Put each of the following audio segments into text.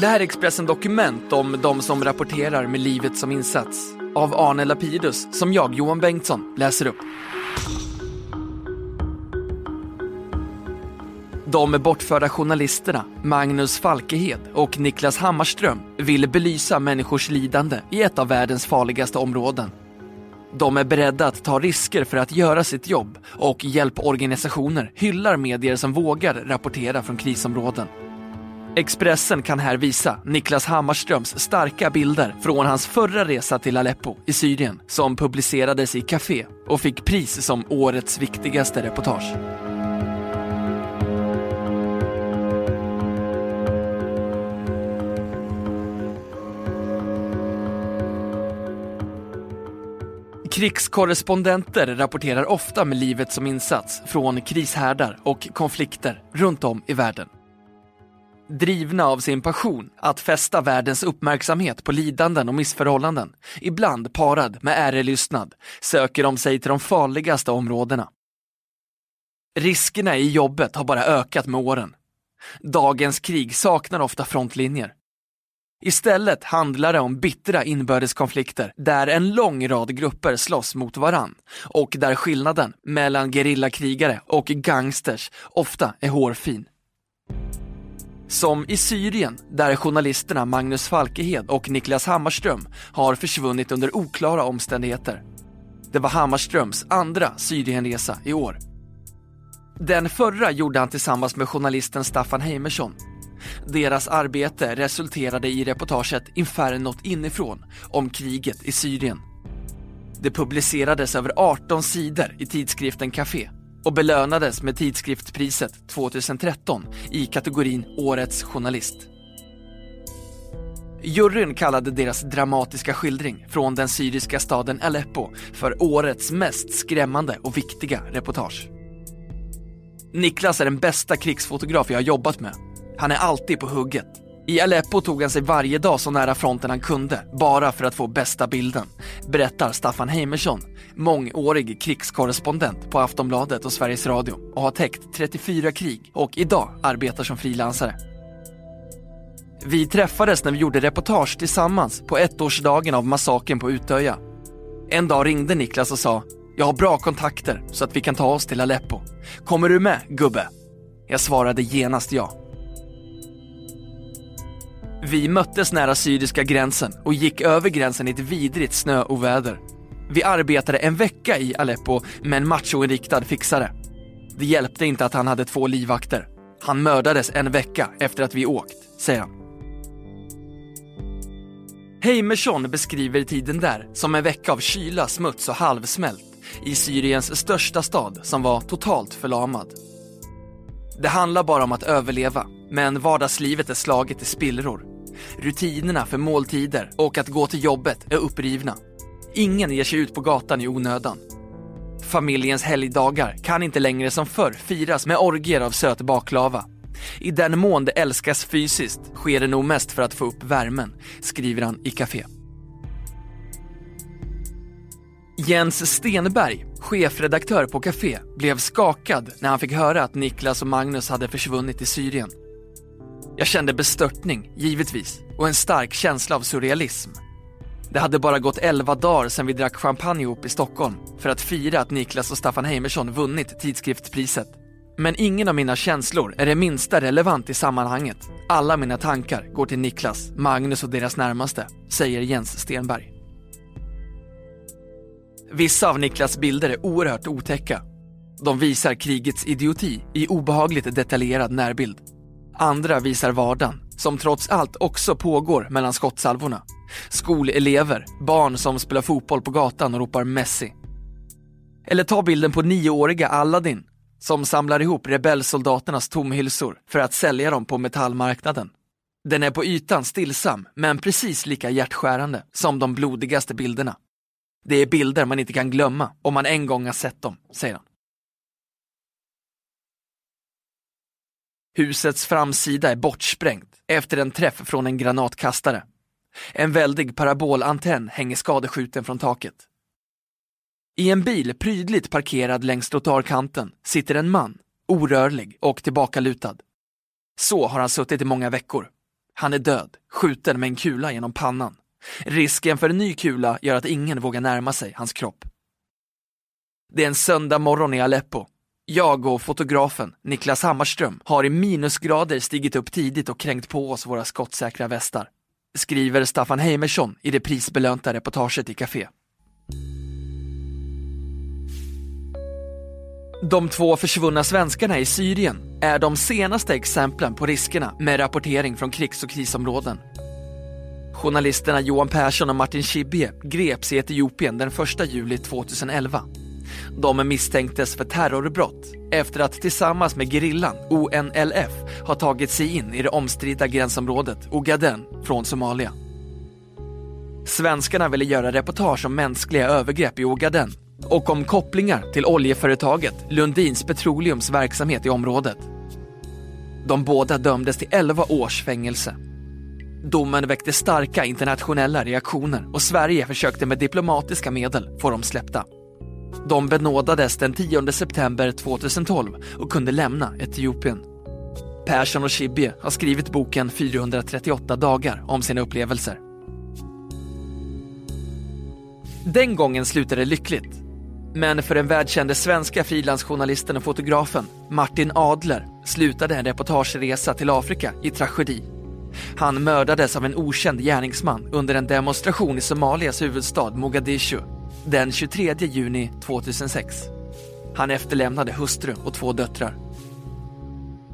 Det här är Expressen Dokument om de som rapporterar med livet som insats. Av Arne Lapidus, som jag, Johan Bengtsson, läser upp. De bortförda journalisterna Magnus Falkehed och Niklas Hammarström vill belysa människors lidande i ett av världens farligaste områden. De är beredda att ta risker för att göra sitt jobb och hjälporganisationer hyllar medier som vågar rapportera från krisområden. Expressen kan här visa Niklas Hammarströms starka bilder från hans förra resa till Aleppo i Syrien som publicerades i Café och fick pris som årets viktigaste reportage. Krigskorrespondenter rapporterar ofta med livet som insats från krishärdar och konflikter runt om i världen. Drivna av sin passion att fästa världens uppmärksamhet på lidanden och missförhållanden, ibland parad med ärelystnad, söker de sig till de farligaste områdena. Riskerna i jobbet har bara ökat med åren. Dagens krig saknar ofta frontlinjer. Istället handlar det om bittra inbördeskonflikter där en lång rad grupper slåss mot varann och där skillnaden mellan gerillakrigare och gangsters ofta är hårfin. Som i Syrien, där journalisterna Magnus Falkehed och Niklas Hammarström har försvunnit under oklara omständigheter. Det var Hammarströms andra Syrienresa i år. Den förra gjorde han tillsammans med journalisten Staffan Heimersson. Deras arbete resulterade i reportaget Infernot inifrån om kriget i Syrien. Det publicerades över 18 sidor i tidskriften Café och belönades med tidskriftspriset 2013 i kategorin Årets journalist. Juryn kallade deras dramatiska skildring från den syriska staden Aleppo för årets mest skrämmande och viktiga reportage. Niklas är den bästa krigsfotograf jag har jobbat med. Han är alltid på hugget. I Aleppo tog han sig varje dag så nära fronten han kunde, bara för att få bästa bilden, berättar Staffan Heimersson, mångårig krigskorrespondent på Aftonbladet och Sveriges Radio och har täckt 34 krig och idag arbetar som frilansare. Vi träffades när vi gjorde reportage tillsammans på ettårsdagen av massakern på Utöja. En dag ringde Niklas och sa “Jag har bra kontakter så att vi kan ta oss till Aleppo. Kommer du med, gubbe?” Jag svarade genast ja. Vi möttes nära syriska gränsen och gick över gränsen i ett vidrigt snöoväder. Vi arbetade en vecka i Aleppo med en machoinriktad fixare. Det hjälpte inte att han hade två livvakter. Han mördades en vecka efter att vi åkt, säger han. Heimersson beskriver tiden där som en vecka av kyla, smuts och halvsmält i Syriens största stad som var totalt förlamad. Det handlar bara om att överleva, men vardagslivet är slaget i spillror. Rutinerna för måltider och att gå till jobbet är upprivna. Ingen ger sig ut på gatan i onödan. Familjens helgdagar kan inte längre som förr firas med orgier av söt baklava. I den mån det älskas fysiskt sker det nog mest för att få upp värmen, skriver han i Café. Jens Stenberg, chefredaktör på Café, blev skakad när han fick höra att Niklas och Magnus hade försvunnit i Syrien. Jag kände bestörtning, givetvis, och en stark känsla av surrealism. Det hade bara gått 11 dagar sedan vi drack champagne ihop i Stockholm för att fira att Niklas och Staffan Heimersson vunnit tidskriftspriset. Men ingen av mina känslor är det minsta relevant i sammanhanget. Alla mina tankar går till Niklas, Magnus och deras närmaste, säger Jens Stenberg. Vissa av Niklas bilder är oerhört otäcka. De visar krigets idioti i obehagligt detaljerad närbild. Andra visar vardagen, som trots allt också pågår mellan skottsalvorna. Skolelever, barn som spelar fotboll på gatan och ropar Messi. Eller ta bilden på nioåriga Aladdin som samlar ihop rebellsoldaternas tomhylsor för att sälja dem på metallmarknaden Den är på ytan stillsam, men precis lika hjärtskärande som de blodigaste bilderna. Det är bilder man inte kan glömma om man en gång har sett dem, säger han. Husets framsida är bortsprängt efter en träff från en granatkastare. En väldig parabolantenn hänger skadeskjuten från taket. I en bil prydligt parkerad längs trottoarkanten sitter en man, orörlig och tillbakalutad. Så har han suttit i många veckor. Han är död, skjuten med en kula genom pannan. Risken för en ny kula gör att ingen vågar närma sig hans kropp. Det är en söndag morgon i Aleppo. Jag och fotografen Niklas Hammarström har i minusgrader stigit upp tidigt och kränkt på oss våra skottsäkra västar. Skriver Staffan Heimersson i det prisbelönta reportaget i Café. De två försvunna svenskarna i Syrien är de senaste exemplen på riskerna med rapportering från krigs och krisområden. Journalisterna Johan Persson och Martin Schibbye greps i Etiopien den 1 juli 2011. De misstänktes för terrorbrott efter att tillsammans med gerillan ONLF ha tagit sig in i det omstridda gränsområdet Ogaden från Somalia. Svenskarna ville göra reportage om mänskliga övergrepp i Ogaden och om kopplingar till oljeföretaget Lundins Petroleums verksamhet i området. De båda dömdes till 11 års fängelse. Domen väckte starka internationella reaktioner och Sverige försökte med diplomatiska medel få dem släppta. De benådades den 10 september 2012 och kunde lämna Etiopien. Persson och Schibbye har skrivit boken 438 dagar om sina upplevelser. Den gången slutade det lyckligt. Men för den världskände svenska frilansjournalisten och fotografen Martin Adler slutade en reportageresa till Afrika i tragedi. Han mördades av en okänd gärningsman under en demonstration i Somalias huvudstad Mogadishu den 23 juni 2006. Han efterlämnade hustru och två döttrar.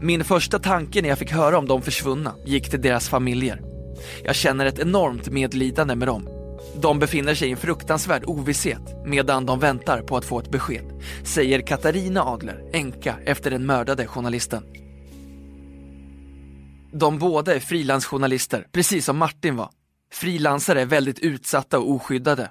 Min första tanke när jag fick höra om de försvunna gick till deras familjer. Jag känner ett enormt medlidande med dem. De befinner sig i en fruktansvärd ovisshet medan de väntar på att få ett besked, säger Katarina Adler, änka efter den mördade journalisten. De båda är frilansjournalister, precis som Martin var. Frilansare är väldigt utsatta och oskyddade.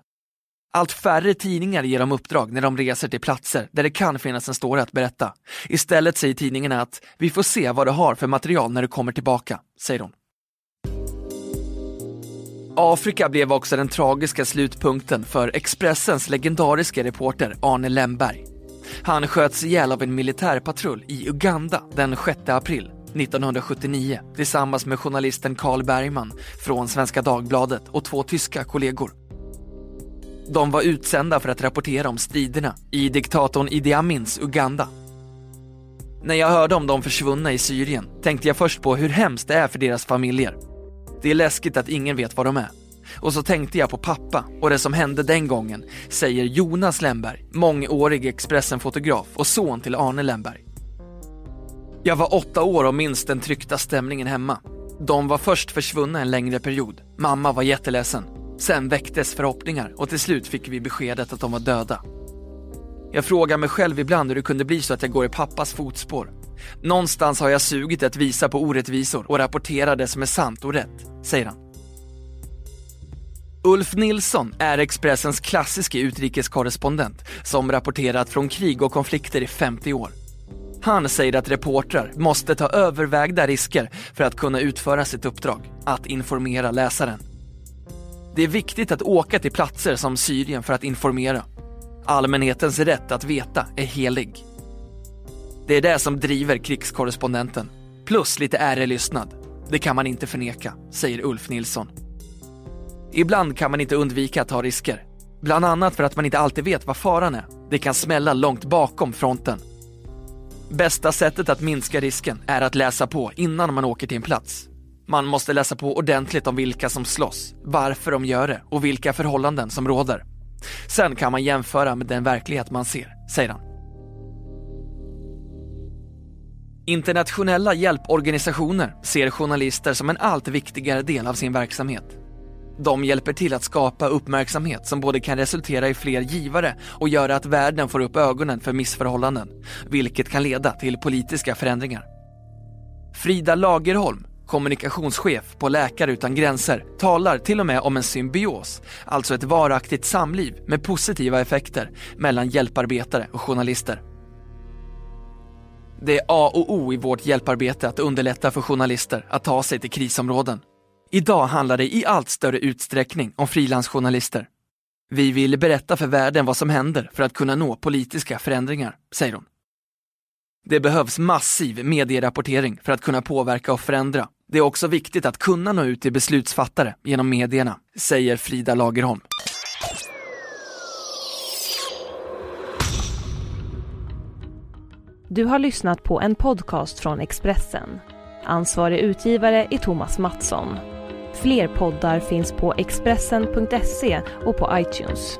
Allt färre tidningar ger dem uppdrag när de reser till platser där det kan finnas en story att berätta. Istället säger tidningarna att vi får se vad du har för material när du kommer tillbaka, säger hon. Afrika blev också den tragiska slutpunkten för Expressens legendariska reporter Arne Lemberg. Han sköts ihjäl av en militärpatrull i Uganda den 6 april 1979 tillsammans med journalisten Carl Bergman från Svenska Dagbladet och två tyska kollegor. De var utsända för att rapportera om striderna i diktatorn Idi Amins Uganda. När jag hörde om de försvunna i Syrien tänkte jag först på hur hemskt det är för deras familjer. Det är läskigt att ingen vet var de är. Och så tänkte jag på pappa och det som hände den gången, säger Jonas Lemberg, mångårig Expressen-fotograf och son till Arne Lemberg. Jag var åtta år och minns den tryckta stämningen hemma. De var först försvunna en längre period. Mamma var jätteledsen. Sen väcktes förhoppningar och till slut fick vi beskedet att de var döda. Jag frågar mig själv ibland hur det kunde bli så att jag går i pappas fotspår. Någonstans har jag sugit att visa på orättvisor och rapportera det som är sant och rätt, säger han. Ulf Nilsson är Expressens klassiska utrikeskorrespondent som rapporterat från krig och konflikter i 50 år. Han säger att reportrar måste ta övervägda risker för att kunna utföra sitt uppdrag, att informera läsaren. Det är viktigt att åka till platser som Syrien för att informera. Allmänhetens rätt att veta är helig. Det är det som driver krigskorrespondenten. Plus lite ärelystnad. Det kan man inte förneka, säger Ulf Nilsson. Ibland kan man inte undvika att ta risker. Bland annat för att man inte alltid vet vad faran är. Det kan smälla långt bakom fronten. Bästa sättet att minska risken är att läsa på innan man åker till en plats. Man måste läsa på ordentligt om vilka som slåss, varför de gör det och vilka förhållanden som råder. Sen kan man jämföra med den verklighet man ser, säger han. Internationella hjälporganisationer ser journalister som en allt viktigare del av sin verksamhet. De hjälper till att skapa uppmärksamhet som både kan resultera i fler givare och göra att världen får upp ögonen för missförhållanden, vilket kan leda till politiska förändringar. Frida Lagerholm, kommunikationschef på Läkare utan gränser, talar till och med om en symbios, alltså ett varaktigt samliv med positiva effekter mellan hjälparbetare och journalister. Det är A och O i vårt hjälparbete att underlätta för journalister att ta sig till krisområden. Idag handlar det i allt större utsträckning om frilansjournalister. Vi vill berätta för världen vad som händer för att kunna nå politiska förändringar, säger hon. Det behövs massiv medierapportering för att kunna påverka och förändra. Det är också viktigt att kunna nå ut till beslutsfattare genom medierna, säger Frida Lagerholm. Du har lyssnat på en podcast från Expressen. Ansvarig utgivare är Thomas Mattsson. Fler poddar finns på Expressen.se och på iTunes.